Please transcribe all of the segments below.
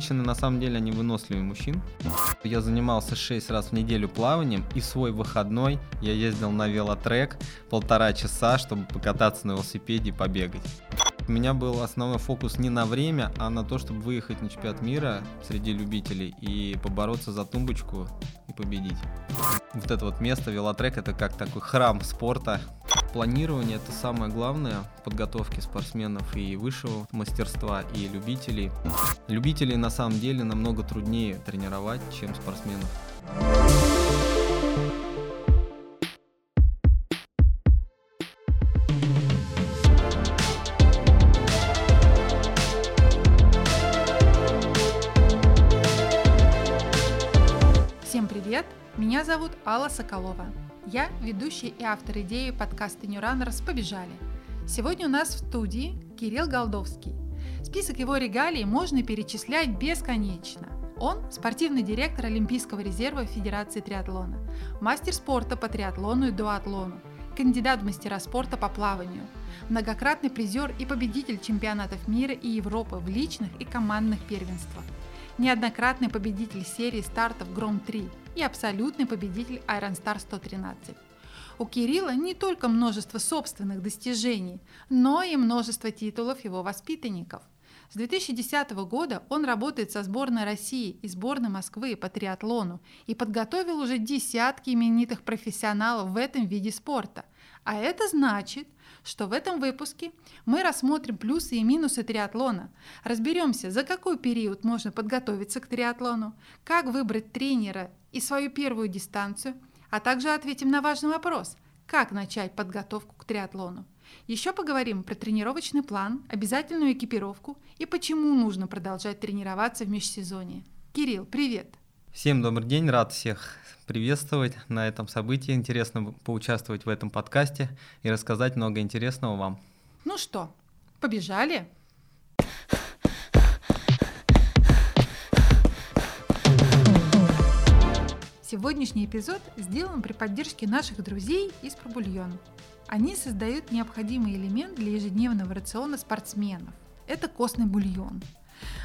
женщины, на самом деле, они выносливее мужчин. Я занимался 6 раз в неделю плаванием, и свой выходной я ездил на велотрек полтора часа, чтобы покататься на велосипеде и побегать. У меня был основной фокус не на время, а на то, чтобы выехать на чемпионат мира среди любителей и побороться за тумбочку и победить. Вот это вот место, велотрек, это как такой храм спорта. Планирование это самое главное в подготовке спортсменов и высшего мастерства, и любителей. Любителей на самом деле намного труднее тренировать, чем спортсменов. Меня зовут Алла Соколова. Я ведущая и автор идеи подкаста New Runners «Побежали». Сегодня у нас в студии Кирилл Голдовский. Список его регалий можно перечислять бесконечно. Он – спортивный директор Олимпийского резерва Федерации триатлона, мастер спорта по триатлону и дуатлону, кандидат в мастера спорта по плаванию, многократный призер и победитель чемпионатов мира и Европы в личных и командных первенствах, неоднократный победитель серии стартов Гром-3 и абсолютный победитель Iron Star 113. У Кирилла не только множество собственных достижений, но и множество титулов его воспитанников. С 2010 года он работает со сборной России и сборной Москвы по триатлону и подготовил уже десятки именитых профессионалов в этом виде спорта. А это значит, что в этом выпуске мы рассмотрим плюсы и минусы триатлона, разберемся, за какой период можно подготовиться к триатлону, как выбрать тренера и свою первую дистанцию, а также ответим на важный вопрос – как начать подготовку к триатлону. Еще поговорим про тренировочный план, обязательную экипировку и почему нужно продолжать тренироваться в межсезонье. Кирилл, привет! Всем добрый день, рад всех приветствовать на этом событии. Интересно поучаствовать в этом подкасте и рассказать много интересного вам. Ну что, побежали? Сегодняшний эпизод сделан при поддержке наших друзей из Пробульон. Они создают необходимый элемент для ежедневного рациона спортсменов. Это костный бульон.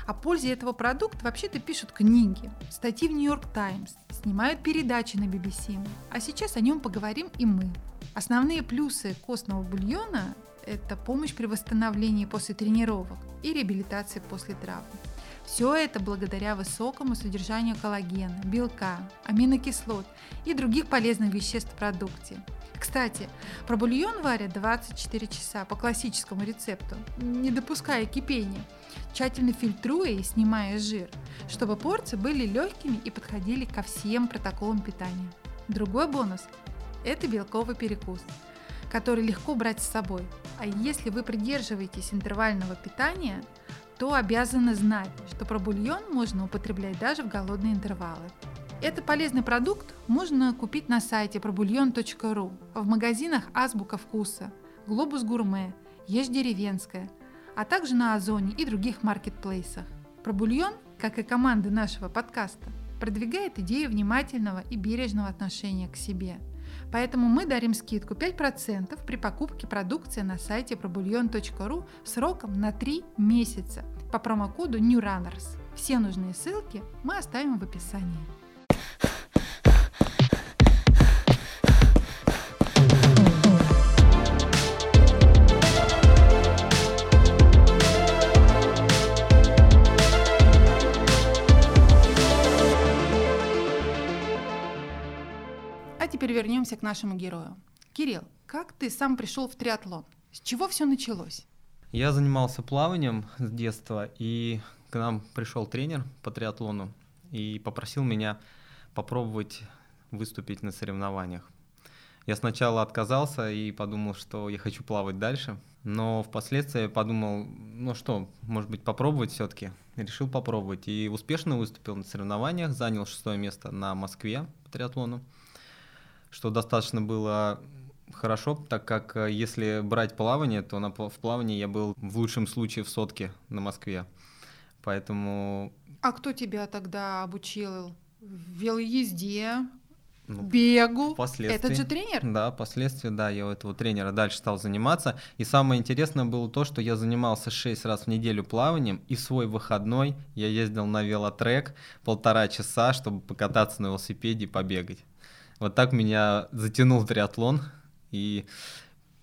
О пользе этого продукта вообще-то пишут книги, статьи в Нью-Йорк Таймс, снимают передачи на BBC. А сейчас о нем поговорим и мы. Основные плюсы костного бульона – это помощь при восстановлении после тренировок и реабилитации после травм. Все это благодаря высокому содержанию коллагена, белка, аминокислот и других полезных веществ в продукте. Кстати, про бульон варят 24 часа по классическому рецепту, не допуская кипения, тщательно фильтруя и снимая жир, чтобы порции были легкими и подходили ко всем протоколам питания. Другой бонус – это белковый перекус, который легко брать с собой. А если вы придерживаетесь интервального питания – то обязаны знать, что про бульон можно употреблять даже в голодные интервалы. Этот полезный продукт можно купить на сайте пробульон.ру, в магазинах Азбука вкуса, Глобус Гурме, Ешь деревенская, а также на Озоне и других маркетплейсах. Пробульон, как и команда нашего подкаста, продвигает идею внимательного и бережного отношения к себе. Поэтому мы дарим скидку 5% при покупке продукции на сайте probullion.ru сроком на 3 месяца по промокоду NewRunners. Все нужные ссылки мы оставим в описании. Вернемся к нашему герою. Кирилл, как ты сам пришел в триатлон? С чего все началось? Я занимался плаванием с детства, и к нам пришел тренер по триатлону и попросил меня попробовать выступить на соревнованиях. Я сначала отказался и подумал, что я хочу плавать дальше, но впоследствии я подумал, ну что, может быть, попробовать все-таки. Решил попробовать и успешно выступил на соревнованиях, занял шестое место на Москве по триатлону, что достаточно было хорошо, так как э, если брать плавание, то на, в плавании я был в лучшем случае в сотке на Москве. Поэтому... А кто тебя тогда обучил в велоезде? Ну, бегу. Этот же тренер? Да, впоследствии, да, я у этого тренера дальше стал заниматься. И самое интересное было то, что я занимался 6 раз в неделю плаванием, и в свой выходной я ездил на велотрек полтора часа, чтобы покататься на велосипеде и побегать. Вот так меня затянул триатлон, и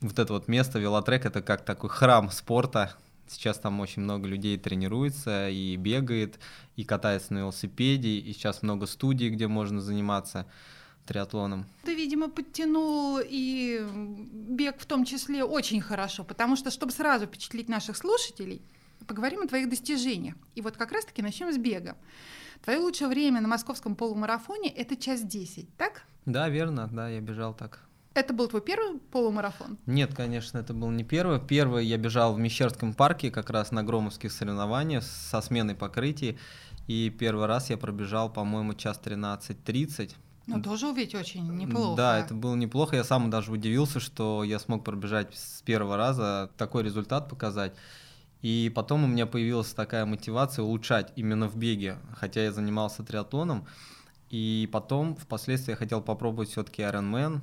вот это вот место, велотрек, это как такой храм спорта. Сейчас там очень много людей тренируется и бегает, и катается на велосипеде, и сейчас много студий, где можно заниматься триатлоном. Ты, видимо, подтянул и бег в том числе очень хорошо, потому что, чтобы сразу впечатлить наших слушателей, поговорим о твоих достижениях. И вот как раз-таки начнем с бега. Твое лучшее время на московском полумарафоне — это час 10, так? Да, верно, да, я бежал так. Это был твой первый полумарафон? Нет, конечно, это был не первый. Первый я бежал в Мещерском парке, как раз на громовских соревнованиях со сменой покрытий. И первый раз я пробежал, по-моему, час 13.30. Ну, тоже ведь очень неплохо. Да, это было неплохо. Я сам даже удивился, что я смог пробежать с первого раза, такой результат показать. И потом у меня появилась такая мотивация улучшать именно в беге, хотя я занимался триатлоном. И потом, впоследствии, я хотел попробовать все-таки Ironman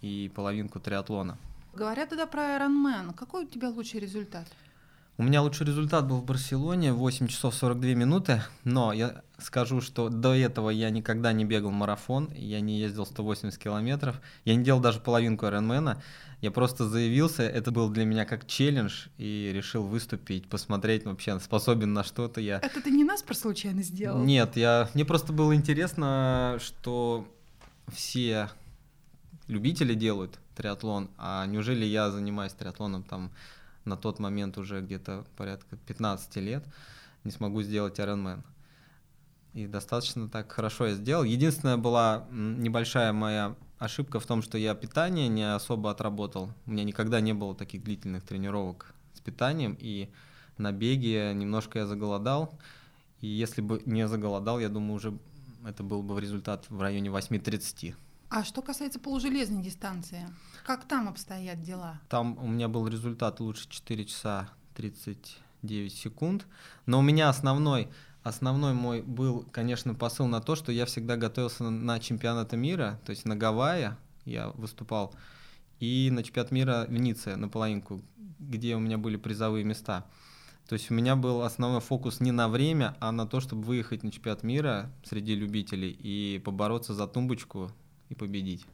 и половинку триатлона. Говоря тогда про Ironman, какой у тебя лучший результат? У меня лучший результат был в Барселоне 8 часов 42 минуты, но я скажу, что до этого я никогда не бегал марафон, я не ездил 180 километров, я не делал даже половинку Ironman, я просто заявился, это был для меня как челлендж, и решил выступить, посмотреть вообще, способен на что-то я. Это ты не нас про случайно сделал? Нет, я... мне просто было интересно, что все любители делают триатлон, а неужели я занимаюсь триатлоном там на тот момент уже где-то порядка 15 лет, не смогу сделать Ironman. И достаточно так хорошо я сделал. Единственная была небольшая моя ошибка в том, что я питание не особо отработал. У меня никогда не было таких длительных тренировок с питанием, и на беге немножко я заголодал. И если бы не заголодал, я думаю, уже это был бы результат в районе 8.30. А что касается полужелезной дистанции, как там обстоят дела? Там у меня был результат лучше 4 часа 39 секунд, но у меня основной основной мой был, конечно, посыл на то, что я всегда готовился на чемпионаты мира, то есть на Гавайи я выступал, и на чемпионат мира в Ницце на половинку, где у меня были призовые места. То есть у меня был основной фокус не на время, а на то, чтобы выехать на чемпионат мира среди любителей и побороться за тумбочку и победить.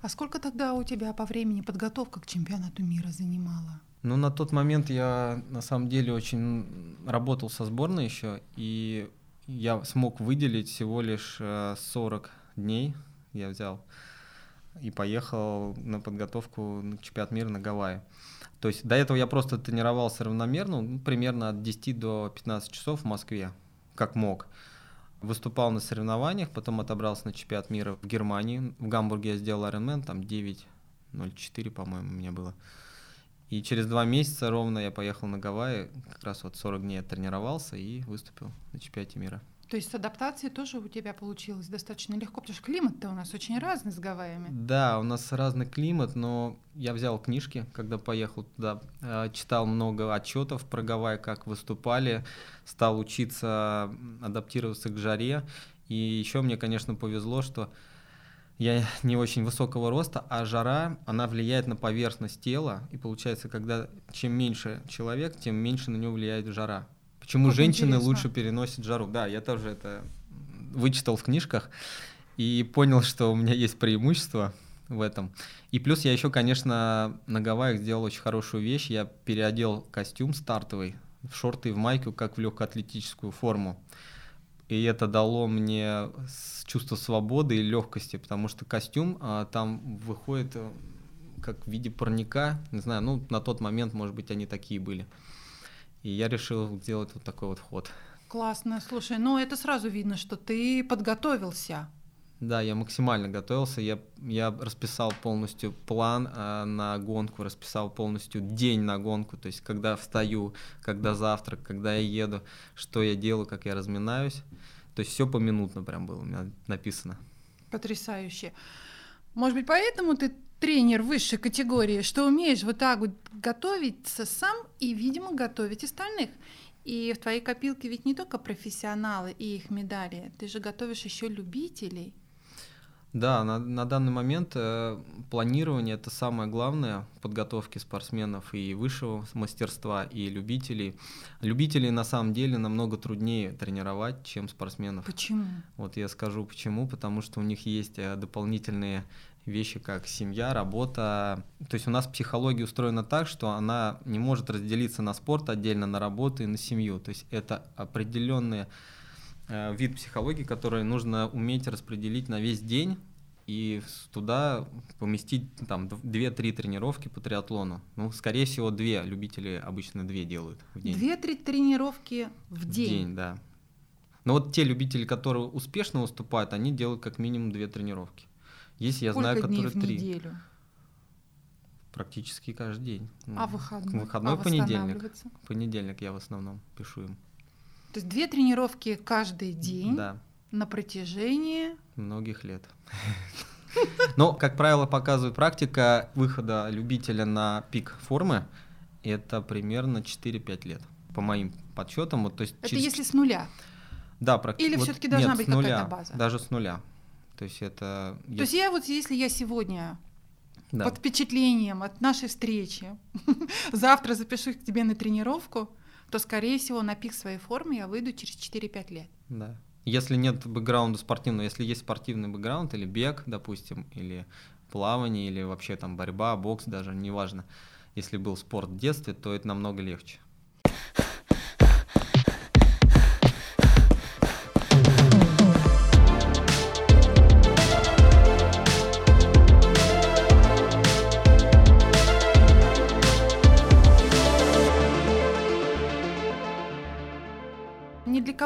А сколько тогда у тебя по времени подготовка к чемпионату мира занимала? Ну, на тот момент я на самом деле очень работал со сборной еще, и я смог выделить всего лишь 40 э, дней. Я взял и поехал на подготовку на чемпионат мира на Гавайи. То есть до этого я просто тренировался равномерно, ну, примерно от 10 до 15 часов в Москве, как мог. Выступал на соревнованиях, потом отобрался на чемпионат мира в Германии. В Гамбурге я сделал Ironman, там 9.04, по-моему, у меня было. И через два месяца ровно я поехал на Гавайи, как раз вот 40 дней я тренировался и выступил на чемпионате мира. То есть с адаптацией тоже у тебя получилось достаточно легко, потому что климат-то у нас очень разный с Гавайями. Да, у нас разный климат, но я взял книжки, когда поехал туда, э, читал много отчетов про Гавайи, как выступали, стал учиться адаптироваться к жаре. И еще мне, конечно, повезло, что я не очень высокого роста, а жара, она влияет на поверхность тела, и получается, когда чем меньше человек, тем меньше на него влияет жара. Почему как женщины интересно. лучше переносят жару? Да, я тоже это вычитал в книжках и понял, что у меня есть преимущество в этом. И плюс я еще, конечно, на Гавайях сделал очень хорошую вещь. Я переодел костюм стартовый в шорты и в майку, как в легкоатлетическую форму. И это дало мне чувство свободы и легкости, потому что костюм а, там выходит э, как в виде парника. Не знаю, ну на тот момент, может быть, они такие были. И я решил сделать вот такой вот ход. Классно. Слушай, ну это сразу видно, что ты подготовился. Да, я максимально готовился. Я, я расписал полностью план э, на гонку, расписал полностью день на гонку, то есть когда встаю, когда завтрак, когда я еду, что я делаю, как я разминаюсь. То есть все поминутно прям было у меня написано. Потрясающе. Может быть, поэтому ты тренер высшей категории, что умеешь вот так вот готовиться сам и, видимо, готовить остальных. И в твоей копилке ведь не только профессионалы и их медали, ты же готовишь еще любителей. Да, на, на данный момент э, планирование это самое главное в подготовке спортсменов и высшего мастерства, и любителей. Любителей на самом деле намного труднее тренировать, чем спортсменов. Почему? Вот я скажу почему, потому что у них есть э, дополнительные вещи, как семья, работа. То есть у нас психология устроена так, что она не может разделиться на спорт отдельно, на работу и на семью. То есть это определенные Э, вид психологии, который нужно уметь распределить на весь день и туда поместить там 2-3 тренировки по триатлону. Ну, скорее всего, две. Любители обычно две делают в день. Две-три тренировки в, в день? день, да. Но вот те любители, которые успешно выступают, они делают как минимум две тренировки. Есть, я Сколько знаю, которые в три. неделю? Практически каждый день. А выходной? Выходной а понедельник. Понедельник я в основном пишу им. То есть две тренировки каждый день Да, на протяжении... многих лет. Но, как правило, показывает практика выхода любителя на пик формы, это примерно 4-5 лет, по моим подсчетам. Вот, то есть Это через- если с нуля. Да, практи- Или вот всё-таки должна нет, быть какая-то база? Даже с нуля. То есть это... То есть я вот, если я сегодня да. под впечатлением от нашей встречи завтра запишусь к тебе на тренировку, то, скорее всего, на пик своей формы я выйду через 4-5 лет. Да. Если нет бэкграунда спортивного, если есть спортивный бэкграунд или бег, допустим, или плавание, или вообще там борьба, бокс даже, неважно. Если был спорт в детстве, то это намного легче.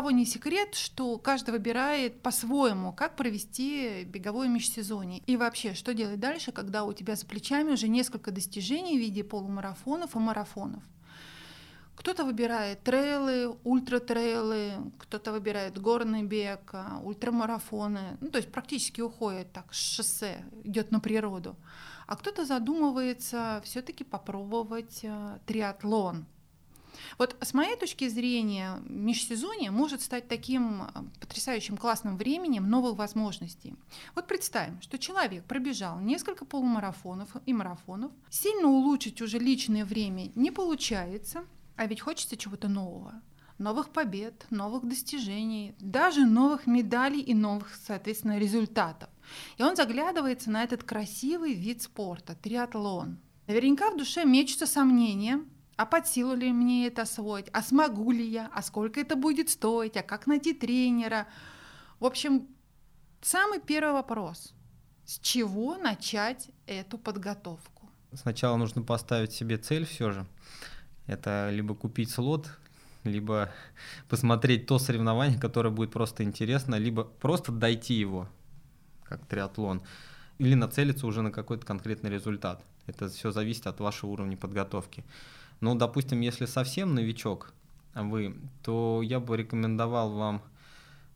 Кого не секрет, что каждый выбирает по-своему, как провести беговое межсезонье. И вообще, что делать дальше, когда у тебя за плечами уже несколько достижений в виде полумарафонов и марафонов. Кто-то выбирает трейлы, ультратрейлы, кто-то выбирает горный бег, а, ультрамарафоны, ну, то есть практически уходит так с шоссе, идет на природу. А кто-то задумывается все-таки попробовать а, триатлон. Вот с моей точки зрения, межсезонье может стать таким а, потрясающим классным временем новых возможностей. Вот представим, что человек пробежал несколько полумарафонов и марафонов, сильно улучшить уже личное время не получается, а ведь хочется чего-то нового. Новых побед, новых достижений, даже новых медалей и новых, соответственно, результатов. И он заглядывается на этот красивый вид спорта, триатлон. Наверняка в душе мечутся сомнения, а под силу ли мне это освоить, а смогу ли я, а сколько это будет стоить, а как найти тренера. В общем, самый первый вопрос. С чего начать эту подготовку? Сначала нужно поставить себе цель все же. Это либо купить слот, либо посмотреть то соревнование, которое будет просто интересно, либо просто дойти его, как триатлон, или нацелиться уже на какой-то конкретный результат. Это все зависит от вашего уровня подготовки. Ну, допустим, если совсем новичок вы, то я бы рекомендовал вам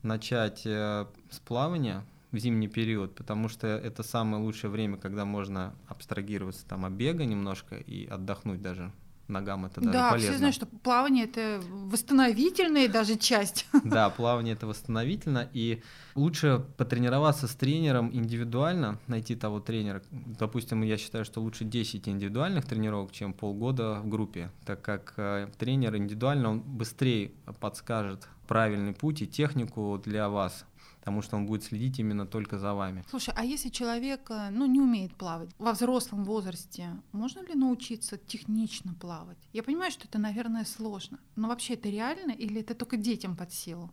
начать э, с плавания в зимний период, потому что это самое лучшее время, когда можно абстрагироваться там от бега немножко и отдохнуть даже ногам это даже да, полезно. все знают, что плавание это восстановительная даже часть. Да, плавание это восстановительно, и лучше потренироваться с тренером индивидуально, найти того тренера. Допустим, я считаю, что лучше 10 индивидуальных тренировок, чем полгода в группе, так как э, тренер индивидуально, он быстрее подскажет правильный путь и технику для вас, потому что он будет следить именно только за вами. Слушай, а если человек э, ну, не умеет плавать во взрослом возрасте, можно ли научиться технично плавать? Я понимаю, что это, наверное, сложно, но вообще это реально или это только детям под силу?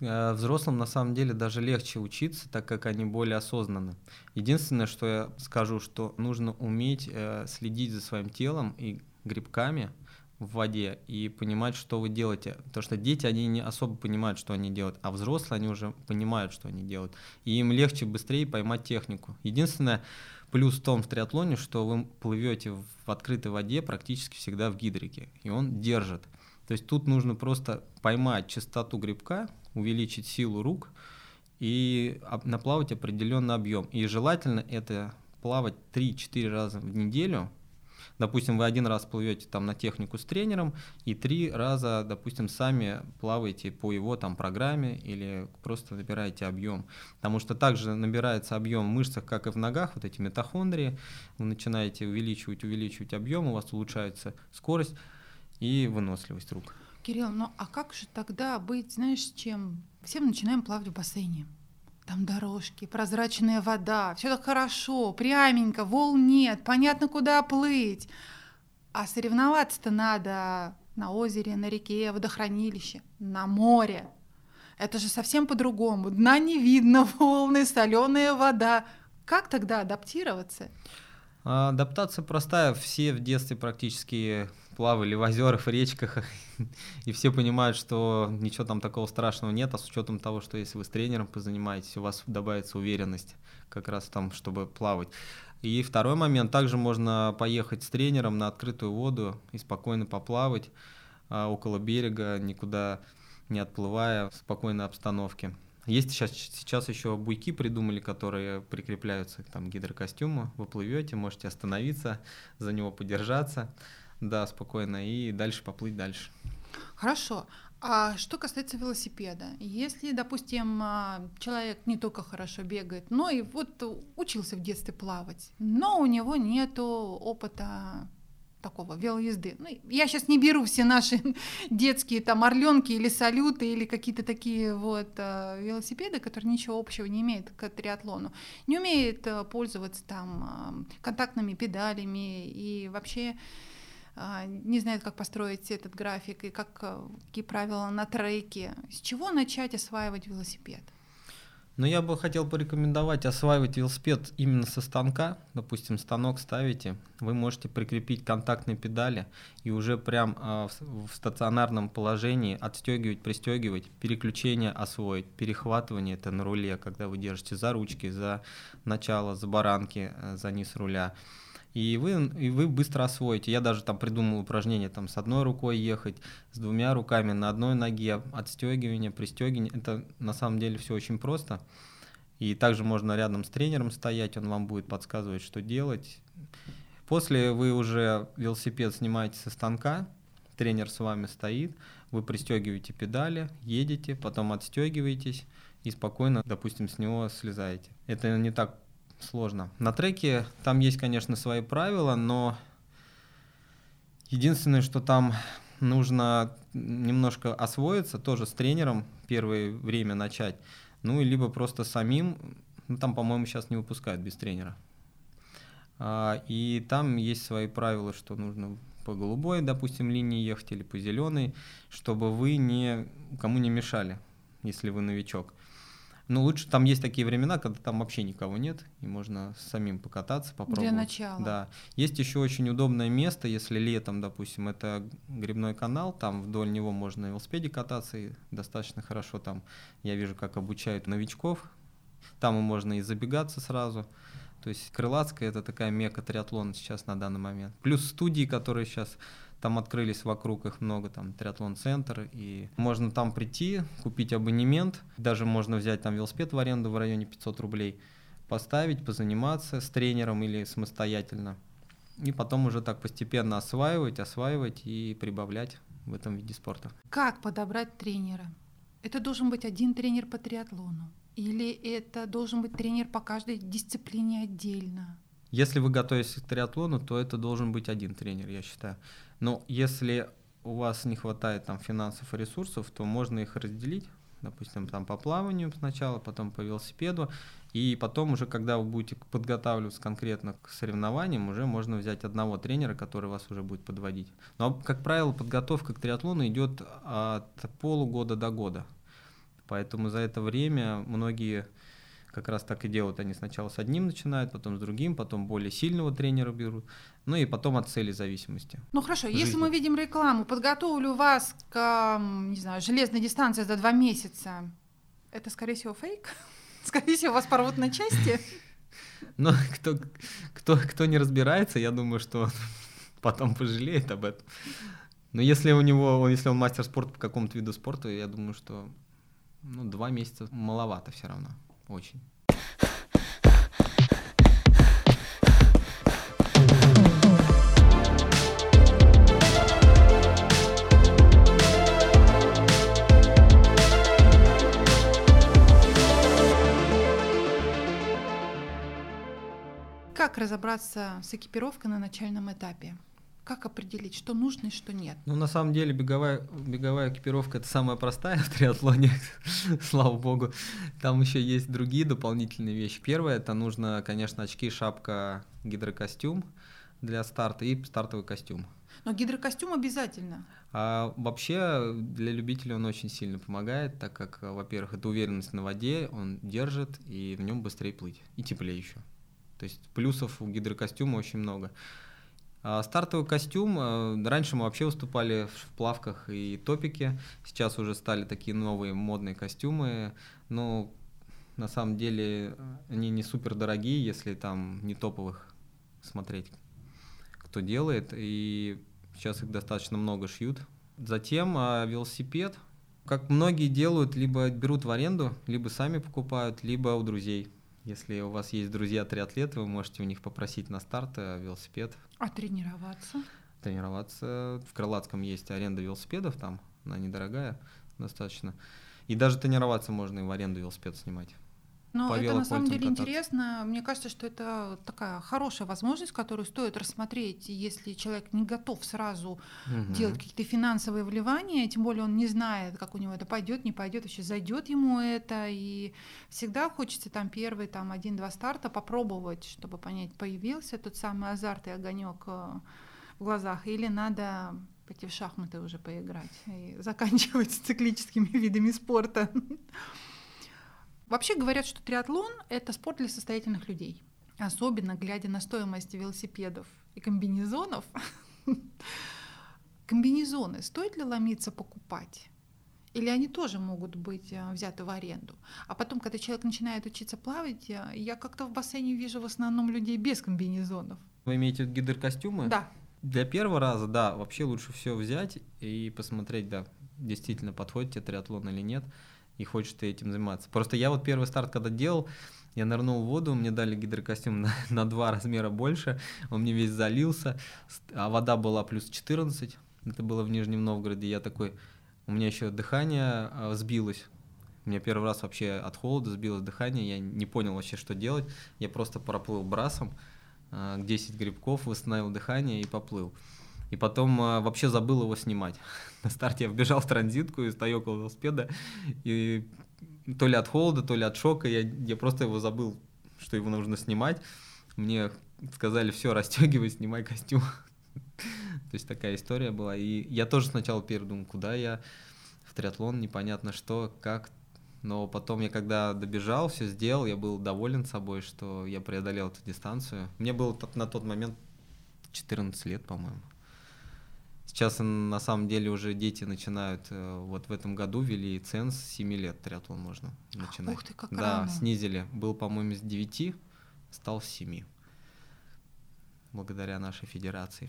Э, Взрослым на самом деле даже легче учиться, так как они более осознанны. Единственное, что я скажу, что нужно уметь э, следить за своим телом и грибками в воде и понимать, что вы делаете. Потому что дети, они не особо понимают, что они делают, а взрослые, они уже понимают, что они делают. И им легче быстрее поймать технику. Единственное, плюс в том в триатлоне, что вы плывете в открытой воде практически всегда в гидрике, и он держит. То есть тут нужно просто поймать частоту грибка, увеличить силу рук и наплавать определенный объем. И желательно это плавать 3-4 раза в неделю, допустим, вы один раз плывете там на технику с тренером, и три раза, допустим, сами плаваете по его там программе или просто набираете объем. Потому что также набирается объем в мышцах, как и в ногах, вот эти митохондрии. Вы начинаете увеличивать, увеличивать объем, у вас улучшается скорость и выносливость рук. Кирилл, ну а как же тогда быть, знаешь, чем? Все мы начинаем плавать в бассейне. Там дорожки, прозрачная вода, все так хорошо, пряменько, волн нет, понятно, куда плыть. А соревноваться-то надо на озере, на реке, водохранилище, на море. Это же совсем по-другому. Дна не видно, волны, соленая вода. Как тогда адаптироваться? А, адаптация простая. Все в детстве практически плавали в озерах, в речках, и все понимают, что ничего там такого страшного нет, а с учетом того, что если вы с тренером позанимаетесь, у вас добавится уверенность как раз там, чтобы плавать. И второй момент, также можно поехать с тренером на открытую воду и спокойно поплавать а, около берега, никуда не отплывая, в спокойной обстановке. Есть сейчас, сейчас еще буйки придумали, которые прикрепляются к там, гидрокостюму. Вы плывете, можете остановиться, за него подержаться. Да, спокойно. И дальше поплыть дальше. Хорошо. А что касается велосипеда, если, допустим, а, человек не только хорошо бегает, но и вот учился в детстве плавать, но у него нет опыта такого велоезды. Ну, я сейчас не беру все наши детские там орленки или салюты или какие-то такие вот э, велосипеды, которые ничего общего не имеют к триатлону. Не умеет э, пользоваться там э, контактными педалями и вообще а, не знает, как построить этот график и как, э, какие правила на треке. С чего начать осваивать велосипед? Ну, я бы хотел порекомендовать осваивать велосипед именно со станка. Допустим, станок ставите, вы можете прикрепить контактные педали и уже прям в, в стационарном положении отстегивать, пристегивать, переключение освоить, перехватывание это на руле, когда вы держите за ручки, за начало, за баранки, э, за низ руля и вы, и вы быстро освоите. Я даже там придумал упражнение там с одной рукой ехать, с двумя руками на одной ноге, отстегивание, пристегивание. Это на самом деле все очень просто. И также можно рядом с тренером стоять, он вам будет подсказывать, что делать. После вы уже велосипед снимаете со станка, тренер с вами стоит, вы пристегиваете педали, едете, потом отстегиваетесь и спокойно, допустим, с него слезаете. Это не так сложно. На треке там есть, конечно, свои правила, но единственное, что там нужно немножко освоиться, тоже с тренером первое время начать, ну и либо просто самим, ну там, по-моему, сейчас не выпускают без тренера. А, и там есть свои правила, что нужно по голубой, допустим, линии ехать или по зеленой, чтобы вы не, кому не мешали, если вы новичок. Ну, лучше там есть такие времена, когда там вообще никого нет, и можно самим покататься, попробовать. Для начала. Да. Есть еще очень удобное место, если летом, допустим, это грибной канал, там вдоль него можно на велосипеде кататься, и достаточно хорошо там, я вижу, как обучают новичков, там можно и забегаться сразу. То есть Крылатская это такая мека триатлона сейчас на данный момент. Плюс студии, которые сейчас там открылись вокруг их много, там триатлон-центр, и можно там прийти, купить абонемент, даже можно взять там велосипед в аренду в районе 500 рублей, поставить, позаниматься с тренером или самостоятельно. И потом уже так постепенно осваивать, осваивать и прибавлять в этом виде спорта. Как подобрать тренера? Это должен быть один тренер по триатлону? Или это должен быть тренер по каждой дисциплине отдельно? Если вы готовитесь к триатлону, то это должен быть один тренер, я считаю. Но если у вас не хватает там финансов и ресурсов, то можно их разделить, допустим, там по плаванию сначала, потом по велосипеду, и потом уже, когда вы будете подготавливаться конкретно к соревнованиям, уже можно взять одного тренера, который вас уже будет подводить. Но, как правило, подготовка к триатлону идет от полугода до года. Поэтому за это время многие как раз так и делают. Они сначала с одним начинают, потом с другим, потом более сильного тренера берут, ну и потом от цели зависимости. Ну хорошо, жизни. если мы видим рекламу, подготовлю вас к, не знаю, железной дистанции за два месяца, это, скорее всего, фейк? Скорее всего, вас порвут на части? Ну, кто, кто, кто не разбирается, я думаю, что потом пожалеет об этом. Но если у него, если он мастер спорта по какому-то виду спорта, я думаю, что ну, два месяца маловато все равно. Очень. Как разобраться с экипировкой на начальном этапе? Как определить, что нужно и что нет? Ну, на самом деле, беговая, беговая экипировка это самая простая в триатлоне, слава богу. Там еще есть другие дополнительные вещи. Первое, это нужно, конечно, очки, шапка, гидрокостюм для старта и стартовый костюм. Но гидрокостюм обязательно. А вообще для любителей он очень сильно помогает, так как, во-первых, это уверенность на воде, он держит и в нем быстрее плыть и теплее еще. То есть плюсов у гидрокостюма очень много. А стартовый костюм, э, раньше мы вообще выступали в плавках и топике, сейчас уже стали такие новые модные костюмы, но на самом деле они не супер дорогие, если там не топовых смотреть, кто делает, и сейчас их достаточно много шьют. Затем а, велосипед, как многие делают, либо берут в аренду, либо сами покупают, либо у друзей. Если у вас есть друзья-триатлеты, вы можете у них попросить на старт э, велосипед. А тренироваться? Тренироваться. В Крылатском есть аренда велосипедов, там она недорогая достаточно. И даже тренироваться можно и в аренду велосипед снимать. Но это на самом деле кататься. интересно. Мне кажется, что это такая хорошая возможность, которую стоит рассмотреть, если человек не готов сразу угу. делать какие-то финансовые вливания, тем более он не знает, как у него это пойдет, не пойдет, вообще зайдет ему это. И всегда хочется там первый, там один-два старта попробовать, чтобы понять, появился тот самый азарт и огонек э, в глазах, или надо пойти в шахматы уже поиграть и заканчивать с циклическими видами спорта. Вообще говорят, что триатлон — это спорт для состоятельных людей. Особенно глядя на стоимость велосипедов и комбинезонов. Комбинезоны стоит ли ломиться покупать? Или они тоже могут быть э, взяты в аренду? А потом, когда человек начинает учиться плавать, э, я как-то в бассейне вижу в основном людей без комбинезонов. Вы имеете в виду гидрокостюмы? Да. Для первого раза, да, вообще лучше все взять и посмотреть, да, действительно подходит тебе триатлон или нет и хочешь ты этим заниматься. Просто я вот первый старт, когда делал, я нырнул в воду, мне дали гидрокостюм на, на два размера больше, он мне весь залился, а вода была плюс 14, это было в Нижнем Новгороде, я такой, у меня еще дыхание а, сбилось, у меня первый раз вообще от холода сбилось дыхание, я не понял вообще, что делать, я просто проплыл брасом, 10 а, грибков, восстановил дыхание и поплыл. И потом э, вообще забыл его снимать. На старте я вбежал в транзитку и стою около велосипеда, и то ли от холода, то ли от шока, я, я просто его забыл, что его нужно снимать. Мне сказали, все, расстегивай, снимай костюм. То есть такая история была. И я тоже сначала первый думал, куда я в триатлон, непонятно что, как. Но потом я когда добежал, все сделал, я был доволен собой, что я преодолел эту дистанцию. Мне было на тот момент 14 лет, по-моему. Сейчас на самом деле уже дети начинают, э, вот в этом году ввели ценз с 7 лет триатлон можно начинать. Ух ты, как Да, рано. снизили. Был, по-моему, с 9, стал с 7. Благодаря нашей федерации.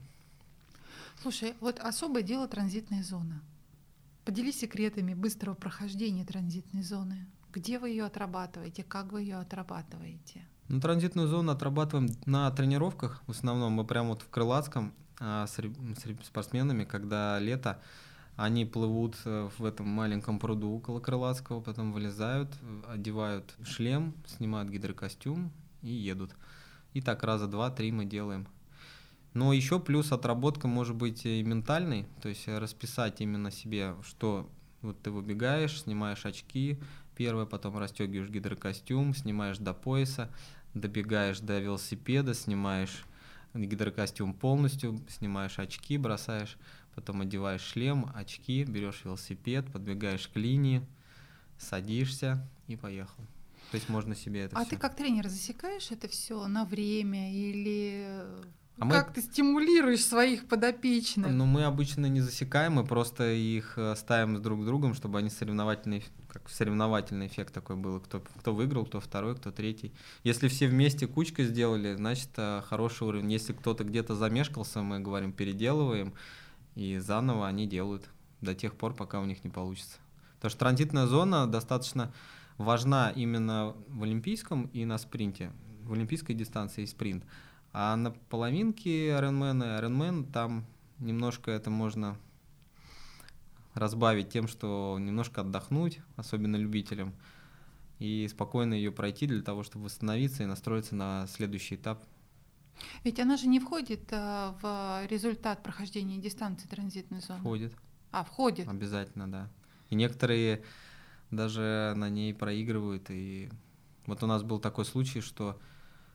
Слушай, вот особое дело транзитная зона. Поделись секретами быстрого прохождения транзитной зоны. Где вы ее отрабатываете, как вы ее отрабатываете? Ну, транзитную зону отрабатываем на тренировках. В основном мы прямо вот в Крылатском а, с, с спортсменами, когда лето, они плывут э, в этом маленьком пруду около Крылатского, потом вылезают, одевают шлем, снимают гидрокостюм и едут. И так раза два-три мы делаем. Но еще плюс отработка может быть и ментальной, то есть расписать именно себе, что вот ты выбегаешь, снимаешь очки, первое, потом расстегиваешь гидрокостюм, снимаешь до пояса, добегаешь до велосипеда, снимаешь гидрокостюм полностью, снимаешь очки, бросаешь, потом одеваешь шлем, очки, берешь велосипед, подбегаешь к линии, садишься и поехал. То есть можно себе это А всё. ты как тренер засекаешь это все на время или а как мы... ты стимулируешь своих подопечных? Ну, мы обычно не засекаем, мы просто их э, ставим друг с другом, чтобы они соревновательный, как соревновательный эффект такой был. Кто, кто выиграл, кто второй, кто третий. Если все вместе кучкой сделали, значит, э, хороший уровень. Если кто-то где-то замешкался, мы говорим, переделываем, и заново они делают до тех пор, пока у них не получится. Потому что транзитная зона достаточно важна именно в олимпийском и на спринте. В олимпийской дистанции и спринт. А на половинке Ironman и Ironman там немножко это можно разбавить тем, что немножко отдохнуть, особенно любителям, и спокойно ее пройти для того, чтобы восстановиться и настроиться на следующий этап Ведь она же не входит э, в результат прохождения дистанции транзитной зоны. Входит. А, входит. Обязательно, да. И некоторые даже на ней проигрывают. И вот у нас был такой случай, что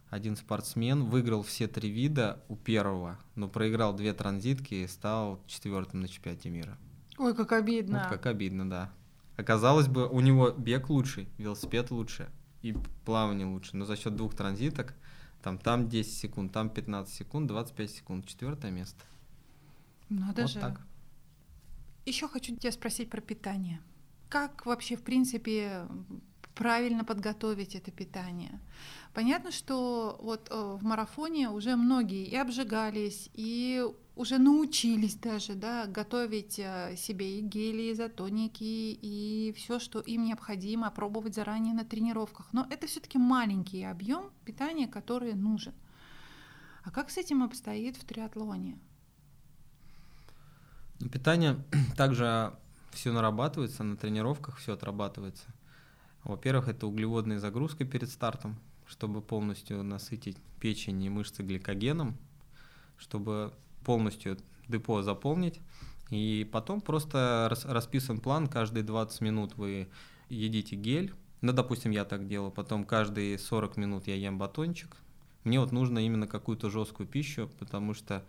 один спортсмен выиграл все три вида у первого, но проиграл две транзитки и стал четвертым на чемпионате мира. Ой, как обидно. Вот как обидно, да. Оказалось бы, у него бег лучший, велосипед лучше и плавание лучше, но за счет двух транзиток там, там 10 секунд, там 15 секунд, 25 секунд, четвертое место. Надо вот же. так. Еще хочу тебя спросить про питание. Как вообще, в принципе, правильно подготовить это питание? Понятно, что вот э, в марафоне уже многие и обжигались, и уже научились даже да, готовить э, себе и гели, и изотоники, и все, что им необходимо, пробовать заранее на тренировках. Но это все-таки маленький объем питания, который нужен. А как с этим обстоит в триатлоне? Ну, питание также все нарабатывается на тренировках, все отрабатывается. Во-первых, это углеводная загрузка перед стартом, чтобы полностью насытить печень и мышцы гликогеном, чтобы полностью депо заполнить. И потом просто расписан план, каждые 20 минут вы едите гель. Ну, допустим, я так делаю. Потом каждые 40 минут я ем батончик. Мне вот нужно именно какую-то жесткую пищу, потому что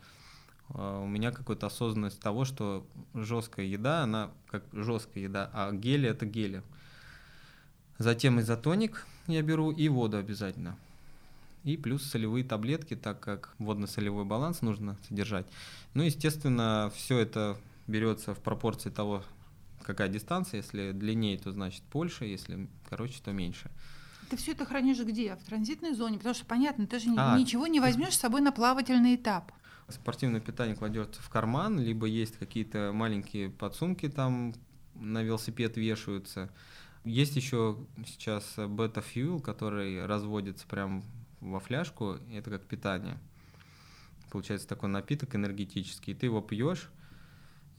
э, у меня какая-то осознанность того, что жесткая еда, она как жесткая еда, а гели это гели. Затем изотоник я беру и воду обязательно. И плюс солевые таблетки, так как водно-солевой баланс нужно содержать. Ну, естественно, все это берется в пропорции того, какая дистанция. Если длиннее, то значит больше, если короче, то меньше. Ты все это хранишь где? В транзитной зоне? Потому что понятно, ты же а, ничего не возьмешь с собой на плавательный этап. Спортивное питание кладется в карман, либо есть какие-то маленькие подсумки там на велосипед вешаются. Есть еще сейчас бета-фьюл, который разводится прям во фляжку, это как питание. Получается такой напиток энергетический, ты его пьешь,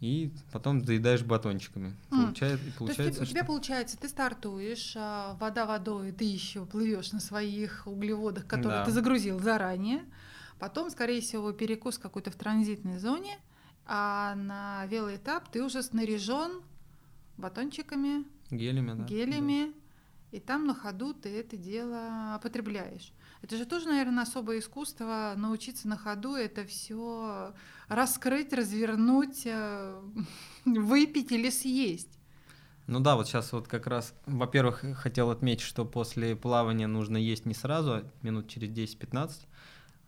и потом заедаешь батончиками. Mm. Получает, и получается, То есть у тебя что... получается, ты стартуешь, а, вода водой, ты еще плывешь на своих углеводах, которые да. ты загрузил заранее. Потом, скорее всего, перекус какой-то в транзитной зоне, а на велоэтап ты уже снаряжен батончиками, гелями, да. гелями, да. и там на ходу ты это дело потребляешь. Это же тоже, наверное, особое искусство научиться на ходу это все раскрыть, развернуть, э, выпить или съесть. Ну да, вот сейчас вот как раз, во-первых, хотел отметить, что после плавания нужно есть не сразу, а минут через 10-15,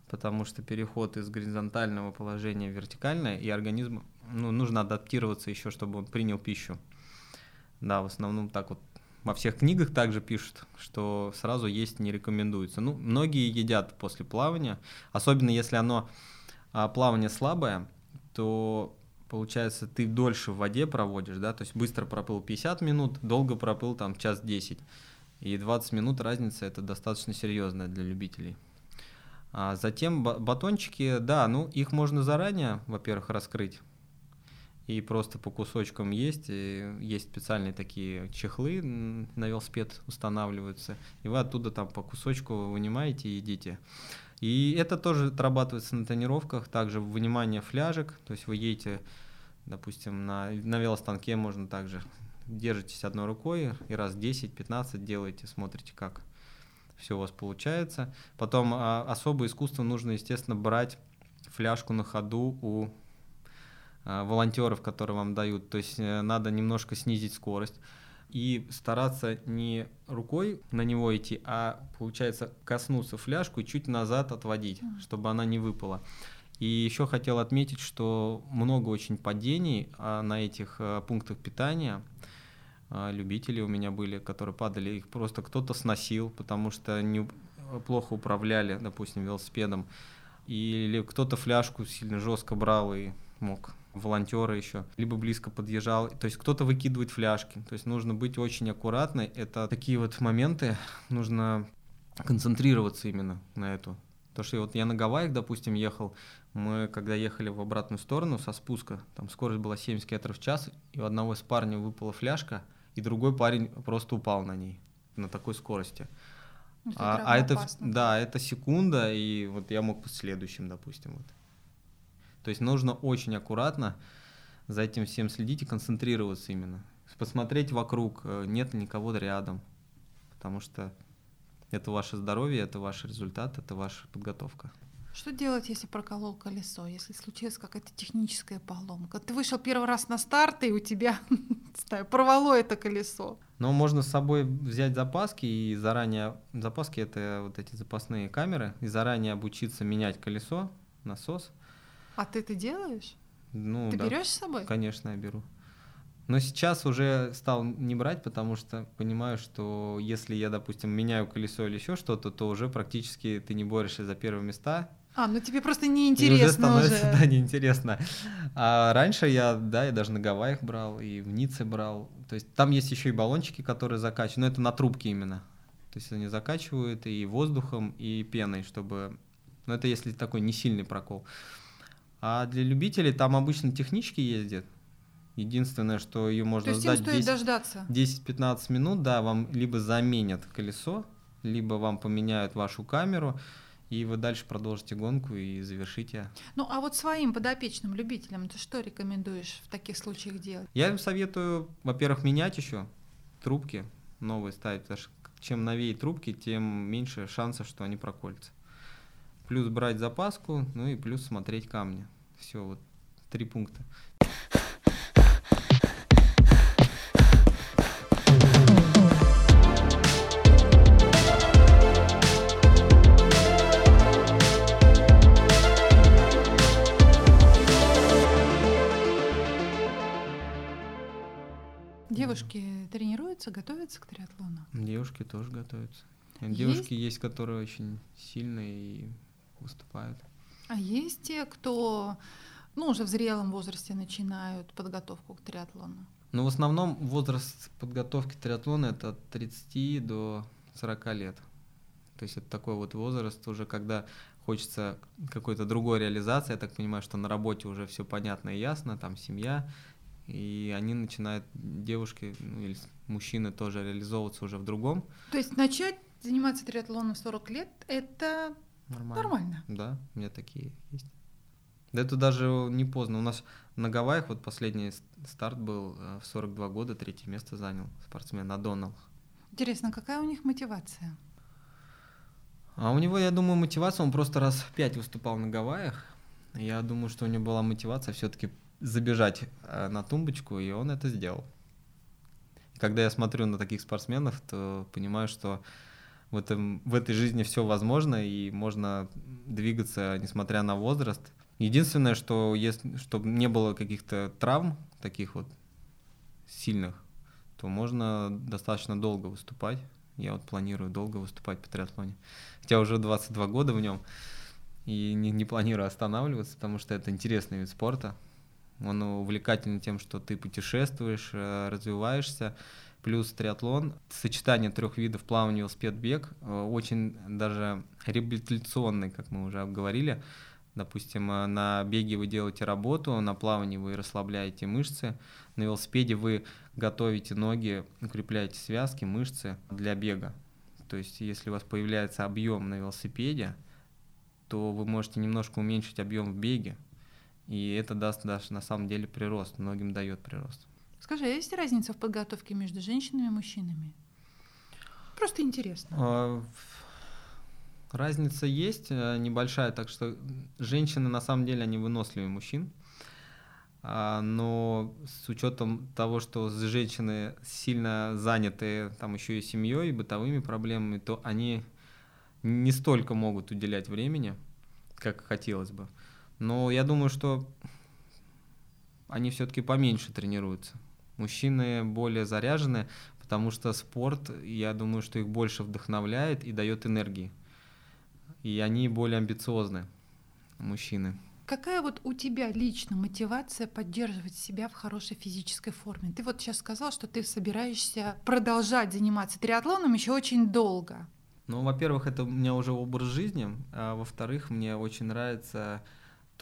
потому что переход из горизонтального положения в вертикальное, и организм, ну, нужно адаптироваться еще, чтобы он принял пищу. Да, в основном так вот во всех книгах также пишут, что сразу есть не рекомендуется. Ну, многие едят после плавания, особенно если оно а, плавание слабое, то получается ты дольше в воде проводишь, да, то есть быстро проплыл 50 минут, долго проплыл там час 10. И 20 минут разница это достаточно серьезная для любителей. А затем батончики, да, ну их можно заранее, во-первых, раскрыть и просто по кусочкам есть. Есть специальные такие чехлы на велосипед устанавливаются, и вы оттуда там по кусочку вынимаете и едите. И это тоже отрабатывается на тренировках, также вынимание фляжек, то есть вы едете, допустим, на, на велостанке можно также держитесь одной рукой и раз 10-15 делаете, смотрите, как все у вас получается. Потом а, особое искусство нужно, естественно, брать фляжку на ходу у волонтеров, которые вам дают. То есть э, надо немножко снизить скорость и стараться не рукой на него идти, а получается коснуться фляжку и чуть назад отводить, чтобы она не выпала. И еще хотел отметить, что много очень падений а, на этих а, пунктах питания. Любители у меня были, которые падали, их просто кто-то сносил, потому что не, плохо управляли, допустим, велосипедом. Или кто-то фляжку сильно жестко брал и мог волонтеры еще, либо близко подъезжал. То есть кто-то выкидывает фляжки. То есть нужно быть очень аккуратной. Это такие вот моменты, нужно концентрироваться именно на эту. То что вот я на Гавайях, допустим, ехал, мы когда ехали в обратную сторону со спуска, там скорость была 70 км в час, и у одного из парней выпала фляжка, и другой парень просто упал на ней на такой скорости. Ну, это А, а это, да, это секунда, и вот я мог быть следующим, допустим. Вот. То есть нужно очень аккуратно за этим всем следить и концентрироваться именно. Посмотреть вокруг, э, нет ли никого рядом. Потому что это ваше здоровье, это ваш результат, это ваша подготовка. Что делать, если проколол колесо, если случилась какая-то техническая поломка? Ты вышел первый раз на старт, и у тебя, знаю, порвало это колесо. Но можно с собой взять запаски и заранее... Запаски — это вот эти запасные камеры. И заранее обучиться менять колесо, насос. А ты это делаешь? Ну, ты да. берешь с собой? Конечно, я беру. Но сейчас уже стал не брать, потому что понимаю, что если я, допустим, меняю колесо или еще что-то, то уже практически ты не борешься за первые места. А, ну тебе просто и уже неинтересно становится, уже. да, неинтересно. А раньше я, да, я даже на Гавайях брал, и в Ницце брал. То есть там есть еще и баллончики, которые закачивают, но это на трубке именно. То есть они закачивают и воздухом, и пеной, чтобы... Ну это если такой не сильный прокол. А для любителей там обычно технички ездят. Единственное, что ее То можно им сдать стоит 10 дождаться. 10-15 минут, да, вам либо заменят колесо, либо вам поменяют вашу камеру, и вы дальше продолжите гонку и завершите. Ну, а вот своим подопечным любителям ты что рекомендуешь в таких случаях делать? Я им советую, во-первых, менять еще трубки новые ставить, потому что чем новее трубки, тем меньше шансов, что они проколются. Плюс брать запаску, ну и плюс смотреть камни. Все, вот три пункта. Девушки тренируются, готовятся к триатлону? Девушки тоже готовятся. Есть? Девушки есть, которые очень сильные и выступают. А есть те, кто ну, уже в зрелом возрасте начинают подготовку к триатлону? Но в основном возраст подготовки триатлона это от 30 до 40 лет. То есть это такой вот возраст уже, когда хочется какой-то другой реализации. Я так понимаю, что на работе уже все понятно и ясно, там семья, и они начинают, девушки ну, или мужчины тоже реализовываться уже в другом. То есть начать заниматься триатлоном в 40 лет – это Нормально. нормально. Да, у меня такие есть. Да это даже не поздно. У нас на Гавайях вот последний старт был э, в 42 года, третье место занял спортсмен Адонал. Интересно, какая у них мотивация? А у него, я думаю, мотивация, он просто раз пять выступал на Гавайях. Я думаю, что у него была мотивация все-таки забежать э, на тумбочку, и он это сделал. И Когда я смотрю на таких спортсменов, то понимаю, что в, этом, в этой жизни все возможно, и можно двигаться, несмотря на возраст. Единственное, что если, чтобы не было каких-то травм таких вот сильных, то можно достаточно долго выступать. Я вот планирую долго выступать по триатлоне. Хотя уже 22 года в нем. И не, не планирую останавливаться, потому что это интересный вид спорта. Он увлекательный тем, что ты путешествуешь, э, развиваешься. Плюс триатлон, сочетание трех видов плавания, велосипед, бег, э, очень даже реабилитационный, как мы уже говорили. Допустим, э, на беге вы делаете работу, на плавании вы расслабляете мышцы, на велосипеде вы готовите ноги, укрепляете связки, мышцы для бега. То есть, если у вас появляется объем на велосипеде, то вы можете немножко уменьшить объем в беге, и это даст даже на самом деле прирост, многим дает прирост. Скажи, а есть разница в подготовке между женщинами и мужчинами? Просто интересно. А, Разница есть э, небольшая, так что женщины на самом деле они выносливее мужчин. А, Но с учетом того, что женщины сильно заняты там еще и семьей, бытовыми проблемами, то они не столько могут уделять времени, как хотелось бы. Но я думаю, что они все-таки поменьше тренируются. Мужчины более заряжены, потому что спорт, я думаю, что их больше вдохновляет и дает энергии. И они более амбициозны, мужчины. Какая вот у тебя лично мотивация поддерживать себя в хорошей физической форме? Ты вот сейчас сказал, что ты собираешься продолжать заниматься триатлоном еще очень долго. Ну, во-первых, это у меня уже образ жизни, а во-вторых, мне очень нравится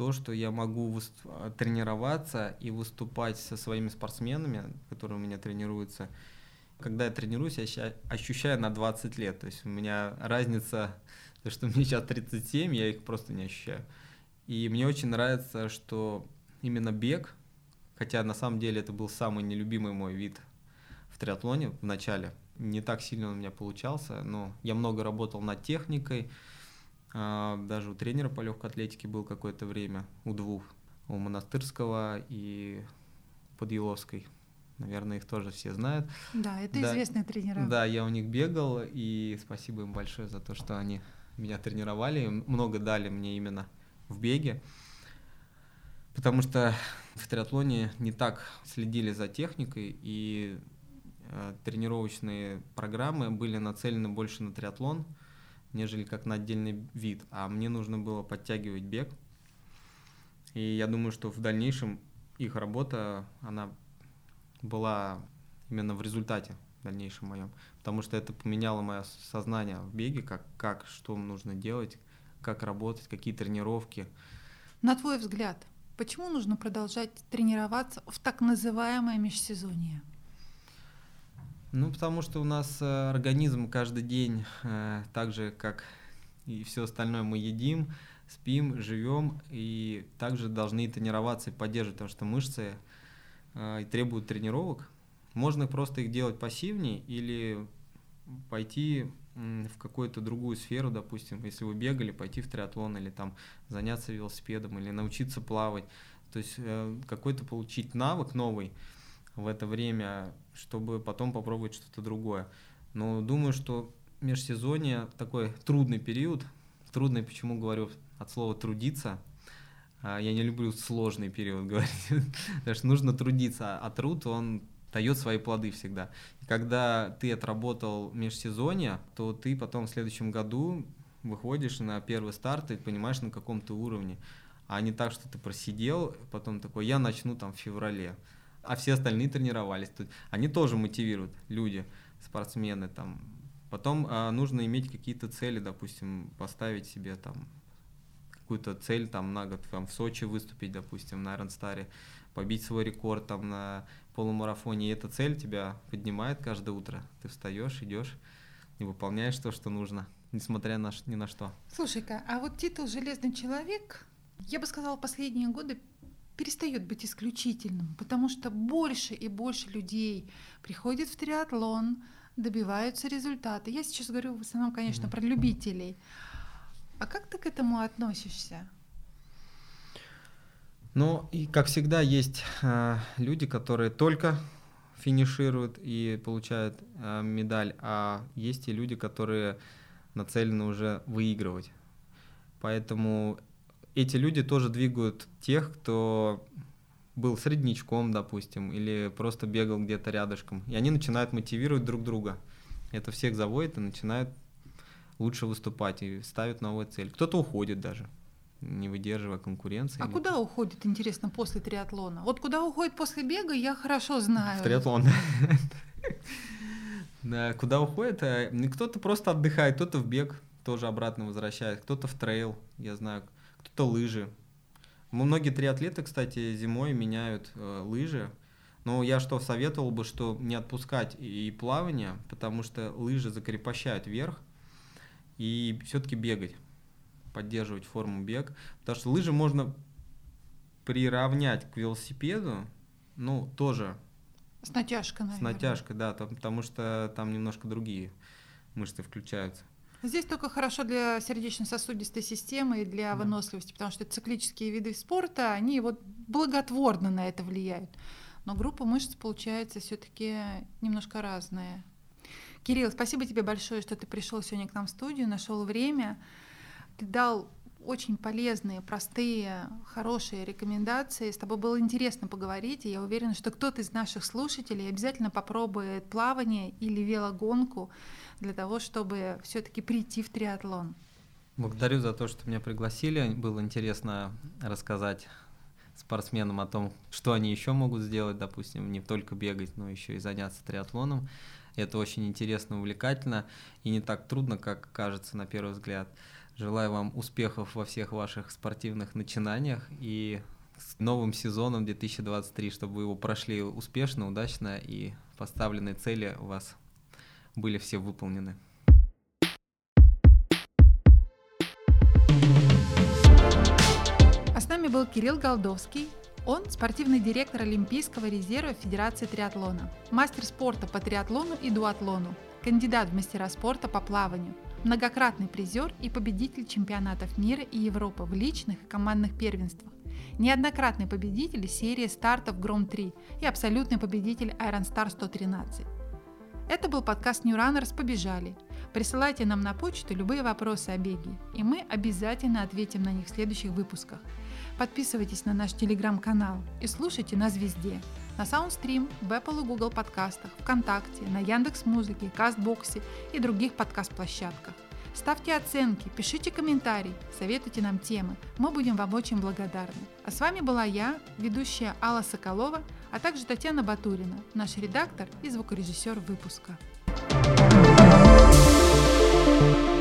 то, что я могу а, тренироваться и выступать со своими спортсменами, которые у меня тренируются, Когда я тренируюсь, я ощущаю на 20 лет. То есть у меня разница, то, что мне сейчас 37, я их просто не ощущаю. И мне очень нравится, что именно бег, хотя на самом деле это был самый нелюбимый мой вид в триатлоне в начале, не так сильно он у меня получался, но я много работал над техникой, даже у тренера по легкой атлетике был какое-то время, у двух, у Монастырского и Подъеловской. Наверное, их тоже все знают. Да, это да, известные тренера. Да, я у них бегал, и спасибо им большое за то, что они меня тренировали, много дали мне именно в беге. Потому что в триатлоне не так следили за техникой, и э, тренировочные программы были нацелены больше на триатлон, нежели как на отдельный вид. А мне нужно было подтягивать бег. И я думаю, что в дальнейшем их работа, она была именно в результате в дальнейшем моем. Потому что это поменяло мое сознание в беге, как, как что нужно делать, как работать, какие тренировки. На твой взгляд, почему нужно продолжать тренироваться в так называемое межсезонье? Ну, потому что у нас э, организм каждый день, э, так же как и все остальное, мы едим, спим, живем, и также должны тренироваться и поддерживать, потому что мышцы э, требуют тренировок. Можно просто их делать пассивнее или пойти в какую-то другую сферу, допустим, если вы бегали, пойти в триатлон или там заняться велосипедом или научиться плавать. То есть э, какой-то получить навык новый в это время, чтобы потом попробовать что-то другое. Но думаю, что межсезонье такой трудный период. Трудный, почему говорю от слова трудиться. А, я не люблю сложный период говорить, потому что нужно трудиться, а труд, он дает свои плоды всегда. Когда ты отработал межсезонье, то ты потом в следующем году выходишь на первый старт и понимаешь на каком то уровне. А не так, что ты просидел, потом такой, я начну там в феврале. А все остальные тренировались. Тут они тоже мотивируют, люди, спортсмены там. Потом а, нужно иметь какие-то цели, допустим, поставить себе там какую-то цель там на год, там в Сочи выступить, допустим, на Iron побить свой рекорд там на полумарафоне, и эта цель тебя поднимает каждое утро. Ты встаешь, идешь и выполняешь то, что нужно, несмотря на, ни на что. Слушай-ка, а вот титул «Железный человек», я бы сказала, последние годы перестает быть исключительным, потому что больше и больше людей приходят в триатлон, добиваются результата. Я сейчас говорю в основном, конечно, mm-hmm. про любителей. А как ты к этому относишься? Ну, и как всегда, есть э, люди, которые только финишируют и получают э, медаль, а есть и люди, которые нацелены уже выигрывать. Поэтому эти люди тоже двигают тех, кто был среднячком, допустим, или просто бегал где-то рядышком. И они начинают мотивировать друг друга. Это всех заводит и начинают лучше выступать и ставят новую цель. Кто-то уходит даже не выдерживая конкуренции. А куда уходит, интересно, после триатлона? Вот куда уходит после бега, я хорошо знаю. В триатлон. Да, куда уходит? Э, кто-то просто отдыхает, кто-то в бег тоже обратно возвращает, кто-то в трейл, я знаю, кто-то лыжи. Многие триатлеты, кстати, зимой меняют э, лыжи. Но я что советовал бы, что не отпускать и плавание, потому что лыжи закрепощают вверх, и все-таки бегать поддерживать форму бег, потому что лыжи можно приравнять к велосипеду, ну, тоже. С натяжкой, наверное. С натяжкой, да, там, потому что там немножко другие мышцы включаются. Здесь только хорошо для сердечно-сосудистой системы и для да. выносливости, потому что циклические виды спорта, они вот благотворно на это влияют. Но группа мышц получается все-таки немножко разная. Кирилл, спасибо тебе большое, что ты пришел сегодня к нам в студию, нашел время. Ты дал очень полезные, простые, хорошие рекомендации. С тобой было интересно поговорить, и я уверена, что кто-то из наших слушателей обязательно попробует плавание или велогонку для того, чтобы все-таки прийти в триатлон. Благодарю за то, что меня пригласили. Было интересно рассказать спортсменам о том, что они еще могут сделать, допустим, не только бегать, но еще и заняться триатлоном. Это очень интересно, увлекательно и не так трудно, как кажется на первый взгляд. Желаю вам успехов во всех ваших спортивных начинаниях и с новым сезоном 2023, чтобы вы его прошли успешно, удачно и поставленные цели у вас были все выполнены. А с нами был Кирилл Голдовский. Он спортивный директор Олимпийского резерва Федерации триатлона, мастер спорта по триатлону и дуатлону, кандидат в мастера спорта по плаванию, многократный призер и победитель чемпионатов мира и Европы в личных и командных первенствах, неоднократный победитель серии стартов Гром-3 и абсолютный победитель Iron Star 113. Это был подкаст New Runners «Побежали». Присылайте нам на почту любые вопросы о беге, и мы обязательно ответим на них в следующих выпусках. Подписывайтесь на наш телеграм-канал и слушайте нас везде. На Soundstream, в Apple и Google подкастах, ВКонтакте, на Яндекс Музыке, Кастбоксе и других подкаст-площадках. Ставьте оценки, пишите комментарии, советуйте нам темы. Мы будем вам очень благодарны. А с вами была я, ведущая Алла Соколова, а также Татьяна Батурина, наш редактор и звукорежиссер выпуска. thank you